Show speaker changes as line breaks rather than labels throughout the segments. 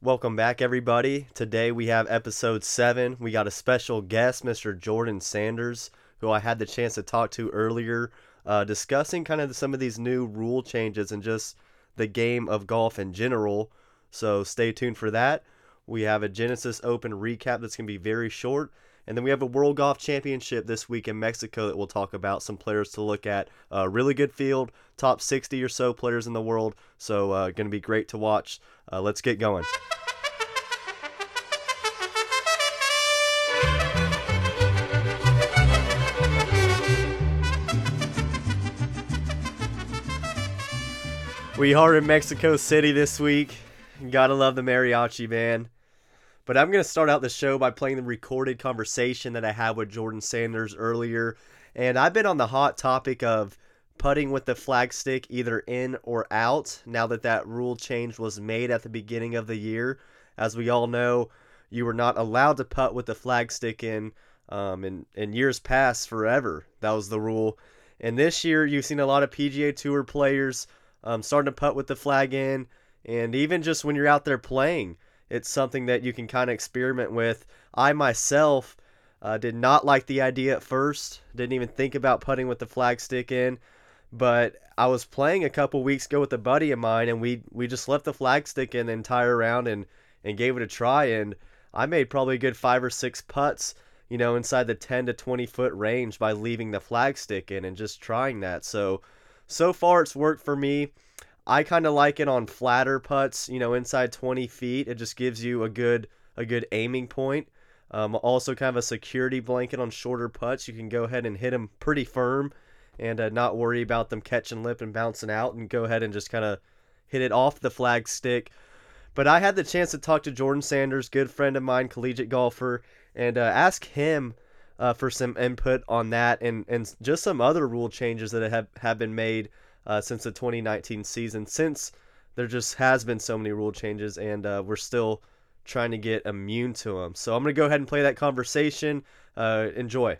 Welcome back, everybody. Today we have episode seven. We got a special guest, Mr. Jordan Sanders, who I had the chance to talk to earlier, uh, discussing kind of some of these new rule changes and just the game of golf in general. So stay tuned for that. We have a Genesis Open recap that's going to be very short. And then we have a World Golf Championship this week in Mexico that we'll talk about. Some players to look at. Uh, really good field, top 60 or so players in the world. So, uh, going to be great to watch. Uh, let's get going. We are in Mexico City this week. Gotta love the mariachi band. But I'm going to start out the show by playing the recorded conversation that I had with Jordan Sanders earlier. And I've been on the hot topic of putting with the flag stick either in or out now that that rule change was made at the beginning of the year. As we all know, you were not allowed to putt with the flag stick in um, in, in years past forever. That was the rule. And this year, you've seen a lot of PGA Tour players um, starting to putt with the flag in. And even just when you're out there playing, it's something that you can kind of experiment with. I myself uh, did not like the idea at first, didn't even think about putting with the flag stick in, but I was playing a couple weeks ago with a buddy of mine, and we we just left the flag stick in the entire round and and gave it a try, and I made probably a good five or six putts, you know, inside the 10 to 20 foot range by leaving the flag stick in and just trying that. So so far it's worked for me. I kind of like it on flatter putts, you know, inside 20 feet. It just gives you a good a good aiming point. Um, also, kind of a security blanket on shorter putts. You can go ahead and hit them pretty firm and uh, not worry about them catching lip and bouncing out, and go ahead and just kind of hit it off the flag stick. But I had the chance to talk to Jordan Sanders, good friend of mine, collegiate golfer, and uh, ask him uh, for some input on that and, and just some other rule changes that have, have been made uh, since the 2019 season. Since there just has been so many rule changes, and uh, we're still trying to get immune to them. So I'm going to go ahead and play that conversation. Uh, enjoy.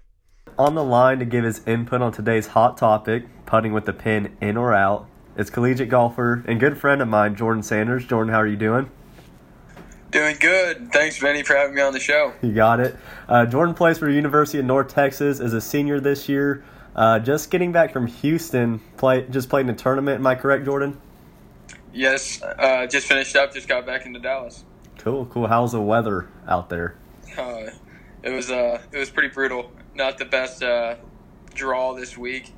On the line to give his input on today's hot topic, putting with the pin in or out, is collegiate golfer and good friend of mine, Jordan Sanders. Jordan, how are you doing?
Doing good. Thanks, Vinny, for having me on the show.
You got it. Uh, Jordan plays for the University of North Texas as a senior this year. Uh, just getting back from Houston, play just played in a tournament. Am I correct, Jordan?
Yes, uh, just finished up. Just got back into Dallas.
Cool, cool. How's the weather out there?
Uh, it was uh, it was pretty brutal. Not the best uh, draw this week.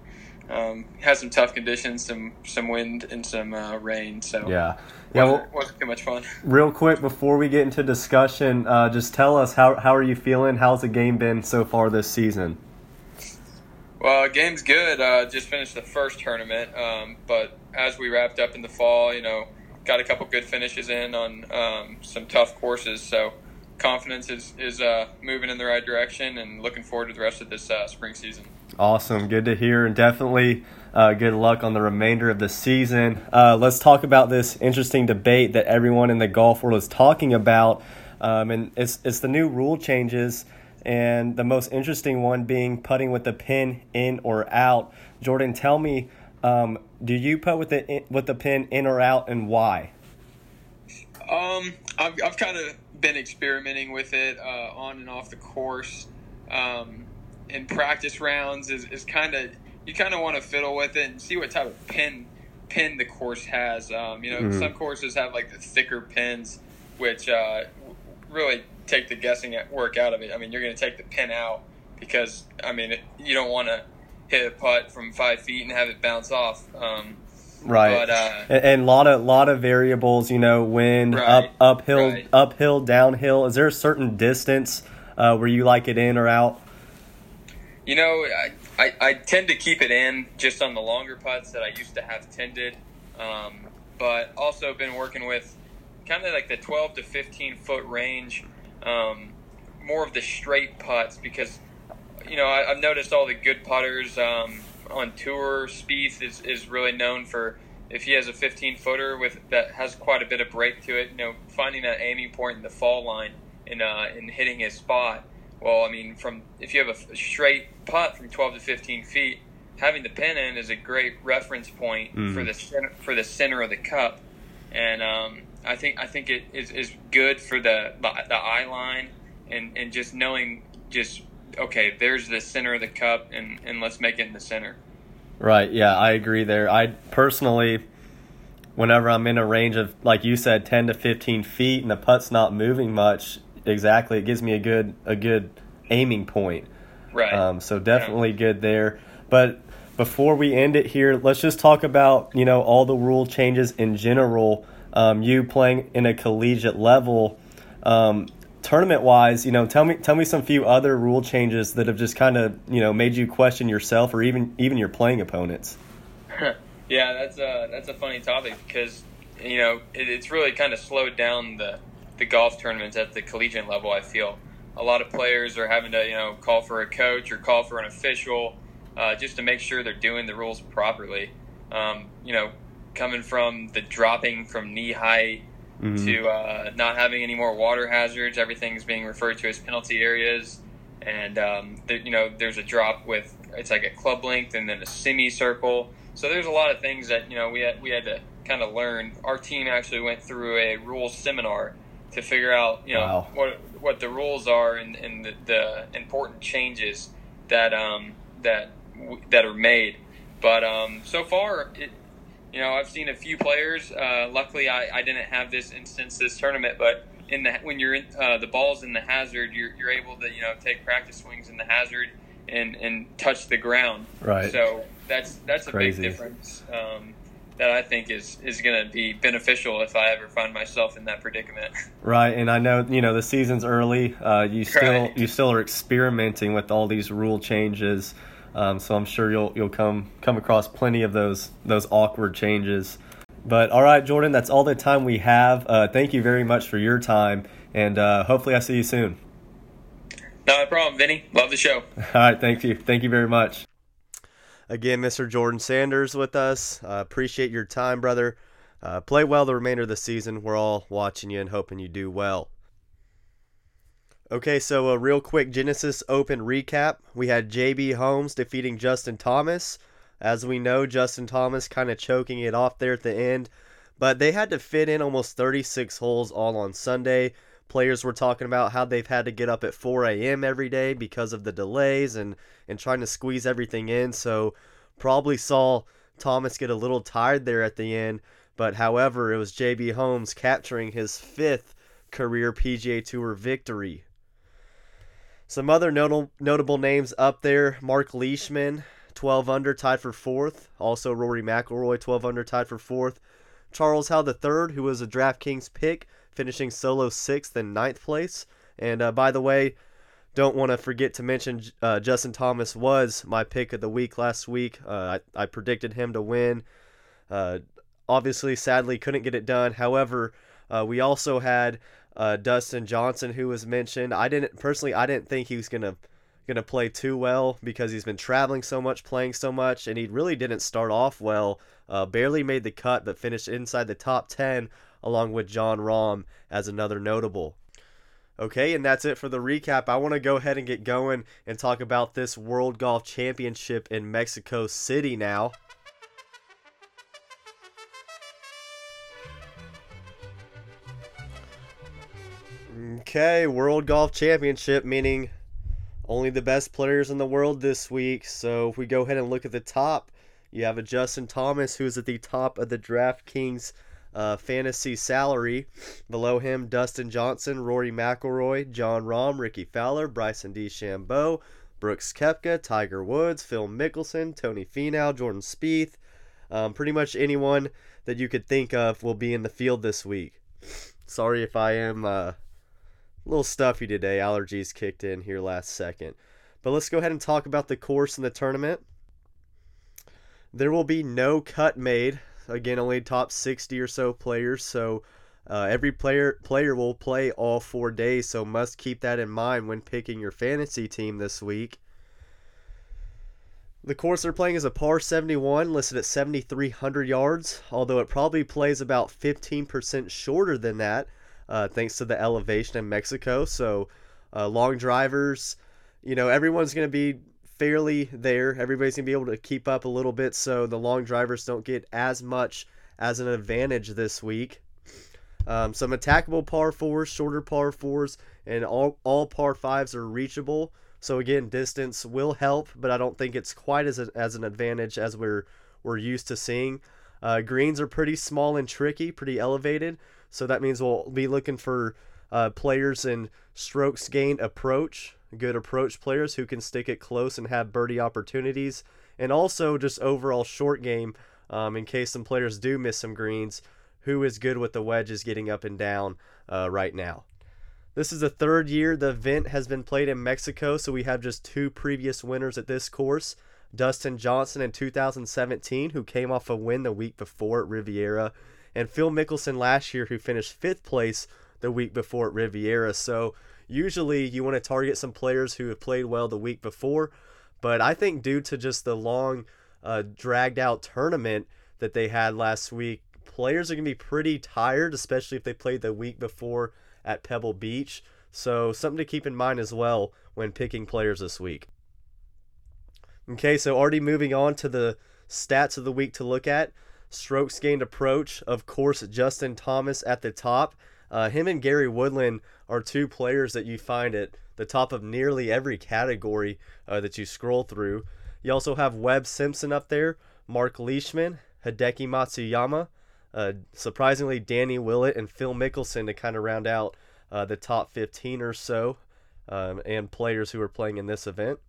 Um, had some tough conditions, some some wind and some uh, rain. So
yeah,
yeah, wasn't, wasn't, too much fun.
Real quick before we get into discussion, uh, just tell us how how are you feeling? How's the game been so far this season?
Well, game's good. Uh, just finished the first tournament, um, but as we wrapped up in the fall, you know, got a couple good finishes in on um, some tough courses. So confidence is is uh, moving in the right direction, and looking forward to the rest of this uh, spring season.
Awesome, good to hear, and definitely uh, good luck on the remainder of the season. Uh, let's talk about this interesting debate that everyone in the golf world is talking about, um, and it's it's the new rule changes and the most interesting one being putting with the pin in or out. Jordan, tell me, um, do you put with the with the pin in or out, and why?
Um, I've I've kind of been experimenting with it uh, on and off the course. Um, in practice rounds is, is kind of you kind of want to fiddle with it and see what type of pin pin the course has. Um, you know, mm-hmm. some courses have like the thicker pins, which uh, really take the guessing work out of it. I mean, you're going to take the pin out because I mean you don't want to hit a putt from five feet and have it bounce off. Um,
right. But, uh, and a lot of lot of variables. You know, wind, right, up uphill, right. uphill, downhill. Is there a certain distance uh, where you like it in or out?
You know, I, I, I, tend to keep it in just on the longer putts that I used to have tended, um, but also been working with kind of like the 12 to 15 foot range um, more of the straight putts because you know I, have noticed all the good putters um, on tour. Spieth is, is really known for if he has a 15 footer with that has quite a bit of break to it. You know, finding that aiming point in the fall line and uh, and hitting his spot. Well, I mean, from if you have a straight putt from 12 to 15 feet, having the pin in is a great reference point mm. for the center, for the center of the cup. And um, I think I think it is, is good for the the eye line and and just knowing just okay, there's the center of the cup, and and let's make it in the center.
Right. Yeah, I agree there. I personally, whenever I'm in a range of like you said, ten to fifteen feet, and the putt's not moving much, exactly, it gives me a good a good aiming point.
Right.
Um, so definitely yeah. good there. But before we end it here, let's just talk about you know all the rule changes in general. Um, you playing in a collegiate level. Um, tournament wise, you know, tell me tell me some few other rule changes that have just kind of you know made you question yourself or even even your playing opponents.
yeah, that's a that's a funny topic because you know it, it's really kind of slowed down the the golf tournaments at the collegiate level. I feel a lot of players are having to you know call for a coach or call for an official uh, just to make sure they're doing the rules properly. Um, you know, coming from the dropping from knee height mm-hmm. to uh, not having any more water hazards. Everything's being referred to as penalty areas, and um, you know there's a drop with it's like a club length and then a semicircle. So there's a lot of things that you know we had we had to kind of learn. Our team actually went through a rules seminar to figure out you know wow. what what the rules are and, and the, the important changes that um, that that are made. But um, so far, it, you know, I've seen a few players. Uh, luckily, I, I didn't have this instance this tournament, but in the when you're in uh, the balls in the hazard, you're, you're able to you know take practice swings in the hazard and and touch the ground.
Right.
So that's that's a Crazy. big difference um, that I think is is going to be beneficial if I ever find myself in that predicament.
Right, and I know you know the season's early. Uh, you still right. you still are experimenting with all these rule changes. Um, so I'm sure you'll you'll come come across plenty of those those awkward changes. But all right, Jordan, that's all the time we have. Uh, thank you very much for your time, and uh, hopefully I see you soon.
No problem, Vinny. Love the show.
All right, thank you. Thank you very much. Again, Mr. Jordan Sanders with us. Uh, appreciate your time, brother. Uh, play well the remainder of the season. We're all watching you and hoping you do well. Okay, so a real quick Genesis Open recap. We had JB Holmes defeating Justin Thomas. As we know, Justin Thomas kind of choking it off there at the end, but they had to fit in almost 36 holes all on Sunday. Players were talking about how they've had to get up at 4 a.m. every day because of the delays and, and trying to squeeze everything in. So, probably saw Thomas get a little tired there at the end. But however, it was JB Holmes capturing his fifth career PGA Tour victory. Some other notable notable names up there: Mark Leishman, 12 under, tied for fourth. Also Rory McIlroy, 12 under, tied for fourth. Charles Howell III, who was a DraftKings pick, finishing solo sixth and ninth place. And uh, by the way, don't want to forget to mention uh, Justin Thomas was my pick of the week last week. Uh, I, I predicted him to win. Uh, obviously, sadly, couldn't get it done. However, uh, we also had uh, Dustin Johnson, who was mentioned. I didn't personally, I didn't think he was gonna gonna play too well because he's been traveling so much, playing so much, and he really didn't start off well. Uh, barely made the cut, but finished inside the top ten along with Jon Rahm as another notable. Okay, and that's it for the recap. I want to go ahead and get going and talk about this World Golf Championship in Mexico City now. Okay, World Golf Championship, meaning only the best players in the world this week. So if we go ahead and look at the top, you have a Justin Thomas who's at the top of the DraftKings uh, fantasy salary. Below him, Dustin Johnson, Rory McIlroy, Jon Rahm, Rickie Fowler, Bryson DeChambeau, Brooks Koepka, Tiger Woods, Phil Mickelson, Tony Finau, Jordan Spieth. Um, pretty much anyone that you could think of will be in the field this week. Sorry if I am uh, little stuffy today. Allergies kicked in here last second. But let's go ahead and talk about the course in the tournament. There will be no cut made. Again, only top 60 or so players. So uh, every player player will play all four days. So must keep that in mind when picking your fantasy team this week. The course they're playing is a par 71, listed at 7,300 yards, although it probably plays about 15% shorter than that uh, thanks to the elevation in Mexico. So, uh, long drivers, you know, everyone's going to be fairly there. Everybody's going to be able to keep up a little bit, so the long drivers don't get as much as an advantage this week. Um, some attackable par fours, shorter par fours, and all, all par fives are reachable. So again, distance will help, but I don't think it's quite as, a, as an advantage as we're we're used to seeing. Uh, greens are pretty small and tricky, pretty elevated, so that means we'll be looking for uh, players in strokes gained approach, good approach players who can stick it close and have birdie opportunities, and also just overall short game um, in case some players do miss some greens. Who is good with the wedges getting up and down uh, right now? This is the third year the event has been played in Mexico, so we have just two previous winners at this course. Dustin Johnson in 2017, who came off a win the week before at Riviera, and Phil Mickelson last year, who finished fifth place the week before at Riviera. So usually you want to target some players who have played well the week before, but I think due to just the long, uh, dragged out tournament that they had last week, players are going to be pretty tired, especially if they played the week before at Pebble Beach. So, something to keep in mind as well when picking players this week. Okay, so already moving on to the stats of the week to look at. Strokes gained approach, of course, Justin Thomas at the top. Uh, him and Gary Woodland are two players that you find at the top of nearly every category uh, that you scroll through. You also have Webb Simpson up there, Mark Leishman, Hideki Matsuyama, uh, surprisingly, Danny Willett and Phil Mickelson to kind of round out uh, the top 15 or so um, and players who are playing in this event.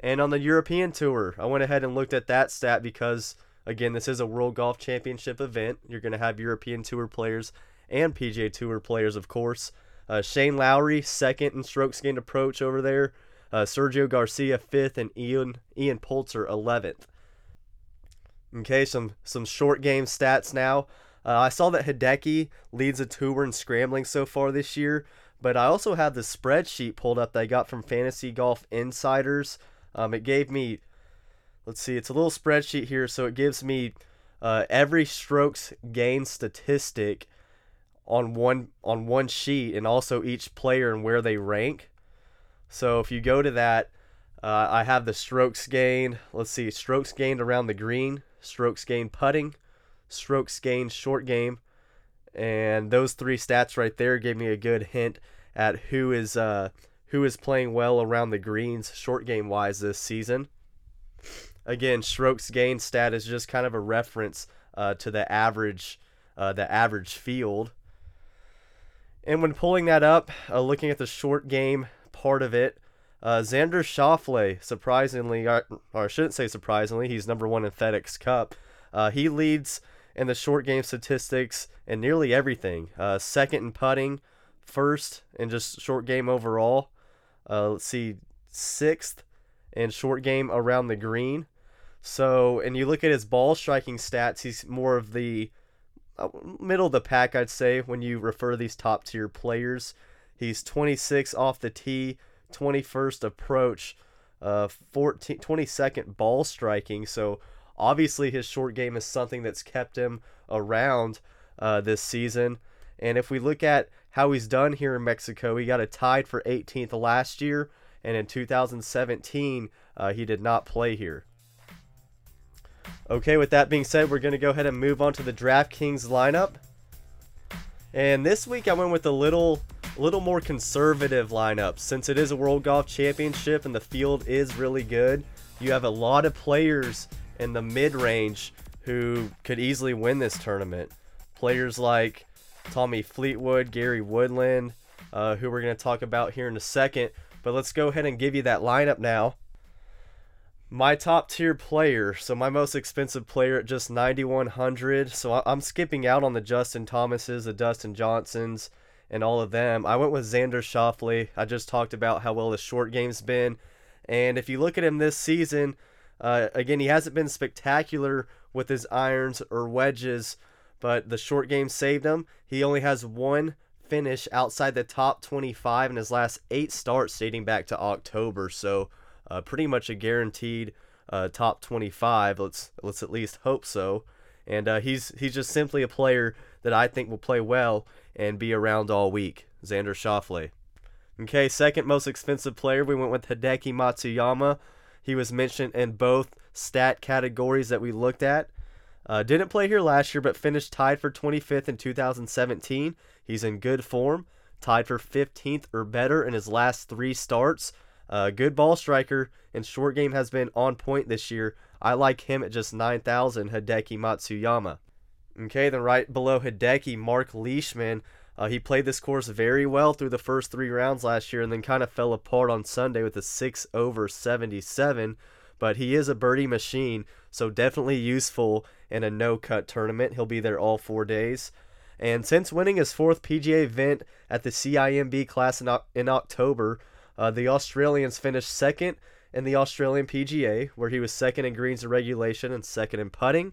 And on the European Tour, I went ahead and looked at that stat because, again, this is a World Golf Championship event. You're going to have European Tour players and PGA Tour players, of course. Uh, Shane Lowry, second in strokes gained approach over there. Uh, Sergio Garcia, fifth, and Ian Ian Poulter, 11th. Okay, some some short game stats now. Uh, I saw that Hideki leads the tour in scrambling so far this year, but I also have the spreadsheet pulled up that I got from Fantasy Golf Insiders. Um, it gave me, let's see, it's a little spreadsheet here, so it gives me uh, every strokes gain statistic on one on one sheet, and also each player and where they rank. So if you go to that, uh, I have the strokes gained. Let's see, strokes gained around the green strokes gained putting, strokes gained short game, and those three stats right there gave me a good hint at who is uh, who is playing well around the greens short game wise this season. Again, strokes gained stat is just kind of a reference uh, to the average uh, the average field. And when pulling that up, uh, looking at the short game part of it, uh, Xander Schauffele, surprisingly, or, or, I shouldn't say surprisingly, he's number one in FedEx Cup. Uh, he leads in the short game statistics and nearly everything. Uh, second in putting, first in just short game overall. Let's see, sixth in short game around the green. So, and you look at his ball striking stats, he's more of the uh, middle of the pack, I'd say, when you refer to these top tier players. He's 26 off the tee, 21st approach, uh, 14, 22nd ball striking. So obviously his short game is something that's kept him around uh, this season. And if we look at how he's done here in Mexico, he got a tied for 18th last year, and in 2017 uh, he did not play here. Okay, with that being said, we're going to go ahead and move on to the DraftKings lineup. And this week I went with a little little more conservative lineup since it is a World Golf Championship and the field is really good. You have a lot of players in the mid range who could easily win this tournament. Players like Tommy Fleetwood, Gary Woodland, uh, who we're going to talk about here in a second. But let's go ahead and give you that lineup now. My top tier player, so my most expensive player at just 9100. So I'm skipping out on the Justin Thomases, the Dustin Johnsons, and all of them. I went with Xander Schauffele. I just talked about how well his short game's been. And if you look at him this season, uh, again, he hasn't been spectacular with his irons or wedges, but the short game saved him. He only has one finish outside the top 25 in his last eight starts dating back to October. So, uh, pretty much a guaranteed uh, top 25. Let's let's at least hope so. And uh, he's he's just simply a player that I think will play well and be around all week. Xander Schauffele. Okay, second most expensive player, we went with Hideki Matsuyama. He was mentioned in both stat categories that we looked at. Uh, didn't play here last year, but finished tied for 25th in 2017. He's in good form, tied for 15th or better in his last three starts. Uh, good ball striker, and short game has been on point this year. I like him at just 9,000, Hideki Matsuyama. Okay, then right below Hideki, Mark Leishman. Uh, he played this course very well through the first three rounds last year and then kind of fell apart on Sunday with a 6 over 77. But he is a birdie machine, so definitely useful in a no cut tournament. He'll be there all four days. And since winning his fourth PGA event at the CIMB Classic in, in October, uh, the Australians finished second in the Australian PGA, where he was second in greens and regulation and second in putting.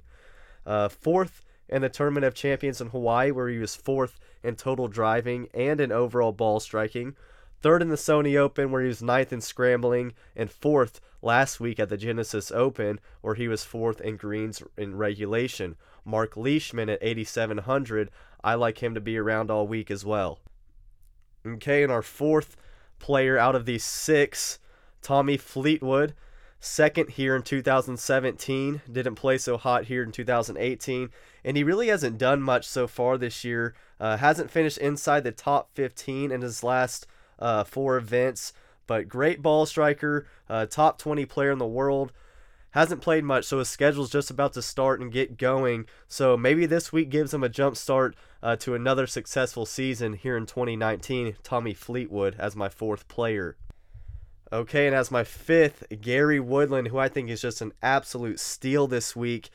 Uh, fourth in the Tournament of Champions in Hawaii, where he was fourth in total driving and in overall ball striking. Third in the Sony Open, where he was ninth in scrambling, and fourth last week at the Genesis Open, where he was fourth in greens in regulation. Mark Leishman at 8,700. I like him to be around all week as well. Okay, and our fourth player out of these six, Tommy Fleetwood, second here in 2017. Didn't play so hot here in 2018 and he really hasn't done much so far this year. Uh, hasn't finished inside the top 15 in his last uh, four events, but great ball striker, uh, top 20 player in the world. Hasn't played much, so his schedule's just about to start and get going. So maybe this week gives him a jump start uh, to another successful season here in 2019. Tommy Fleetwood as my fourth player. Okay, and as my fifth, Gary Woodland, who I think is just an absolute steal this week.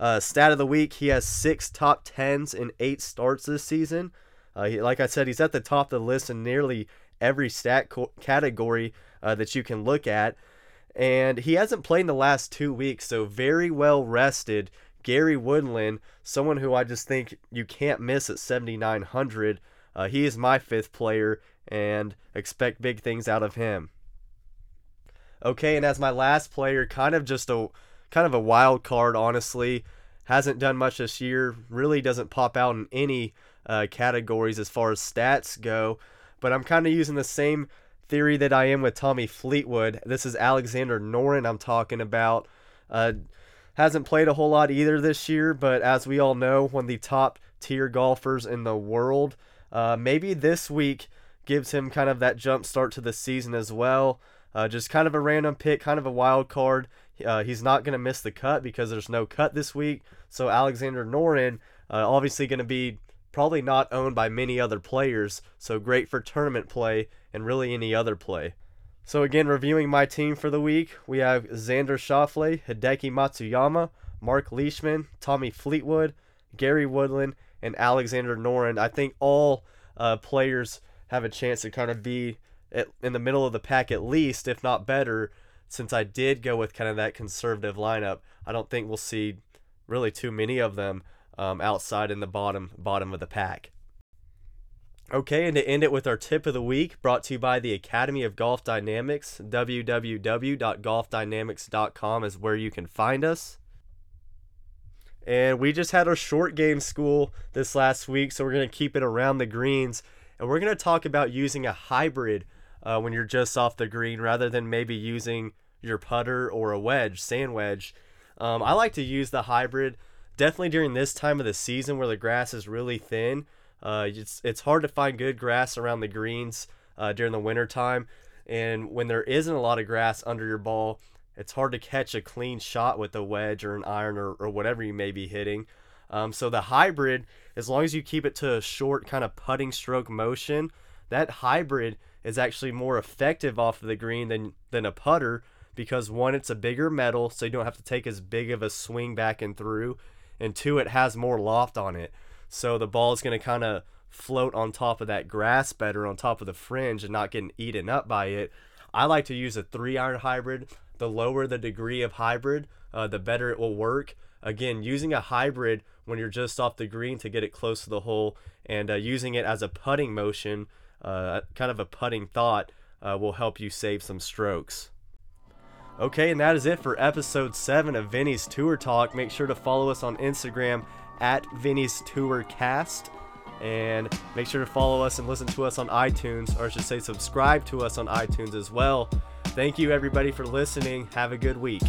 Uh, stat of the week: He has six top tens in eight starts this season. Uh, he, like I said, he's at the top of the list in nearly every stat co- category uh, that you can look at, and he hasn't played in the last two weeks, so very well rested. Gary Woodland, someone who I just think you can't miss at 7,900. Uh, he is my fifth player, and expect big things out of him. Okay, and as my last player, kind of just a kind of a wild card, honestly. Hasn't done much this year. Really doesn't pop out in any uh, categories as far as stats go. But I'm kind of using the same theory that I am with Tommy Fleetwood. This is Alexander Noren I'm talking about. Uh, hasn't played a whole lot either this year, but as we all know, one of the top tier golfers in the world. Uh, maybe this week gives him kind of that jump start to the season as well. Uh, just kind of a random pick, kind of a wild card. Uh, he's not going to miss the cut because there's no cut this week. So Alexander Noren, uh, obviously going to be probably not owned by many other players. So great for tournament play and really any other play. So again, reviewing my team for the week, we have Xander Schauffele, Hideki Matsuyama, Mark Leishman, Tommy Fleetwood, Gary Woodland, and Alexander Noren. I think all uh, players have a chance to kind of be at, in the middle of the pack at least, if not better, since I did go with kind of that conservative lineup, I don't think we'll see really too many of them um, outside in the bottom bottom of the pack. Okay, and to end it with our tip of the week, brought to you by the Academy of Golf Dynamics. www.golfdynamics.com is where you can find us. And we just had our short game school this last week, so we're going to keep it around the greens. And we're going to talk about using a hybrid uh, when you're just off the green rather than maybe using your putter or a wedge, sand wedge. Um, I like to use the hybrid definitely during this time of the season where the grass is really thin. Uh, it's, it's hard to find good grass around the greens uh, during the winter time. And when there isn't a lot of grass under your ball, it's hard to catch a clean shot with a wedge or an iron or, or whatever you may be hitting. Um, so the hybrid, as long as you keep it to a short kind of putting stroke motion, that hybrid is actually more effective off of the green than than a putter because one it's a bigger metal so you don't have to take as big of a swing back and through and two it has more loft on it so the ball is going to kind of float on top of that grass better on top of the fringe and not getting eaten up by it i like to use a three iron hybrid the lower the degree of hybrid uh, the better it will work again using a hybrid when you're just off the green to get it close to the hole and uh, using it as a putting motion uh, kind of a putting thought uh, will help you save some strokes. Okay, and that is it for episode 7 of Vinny's Tour Talk. Make sure to follow us on Instagram at Vinny's Tour Cast. And make sure to follow us and listen to us on iTunes, or I should say, subscribe to us on iTunes as well. Thank you, everybody, for listening. Have a good week.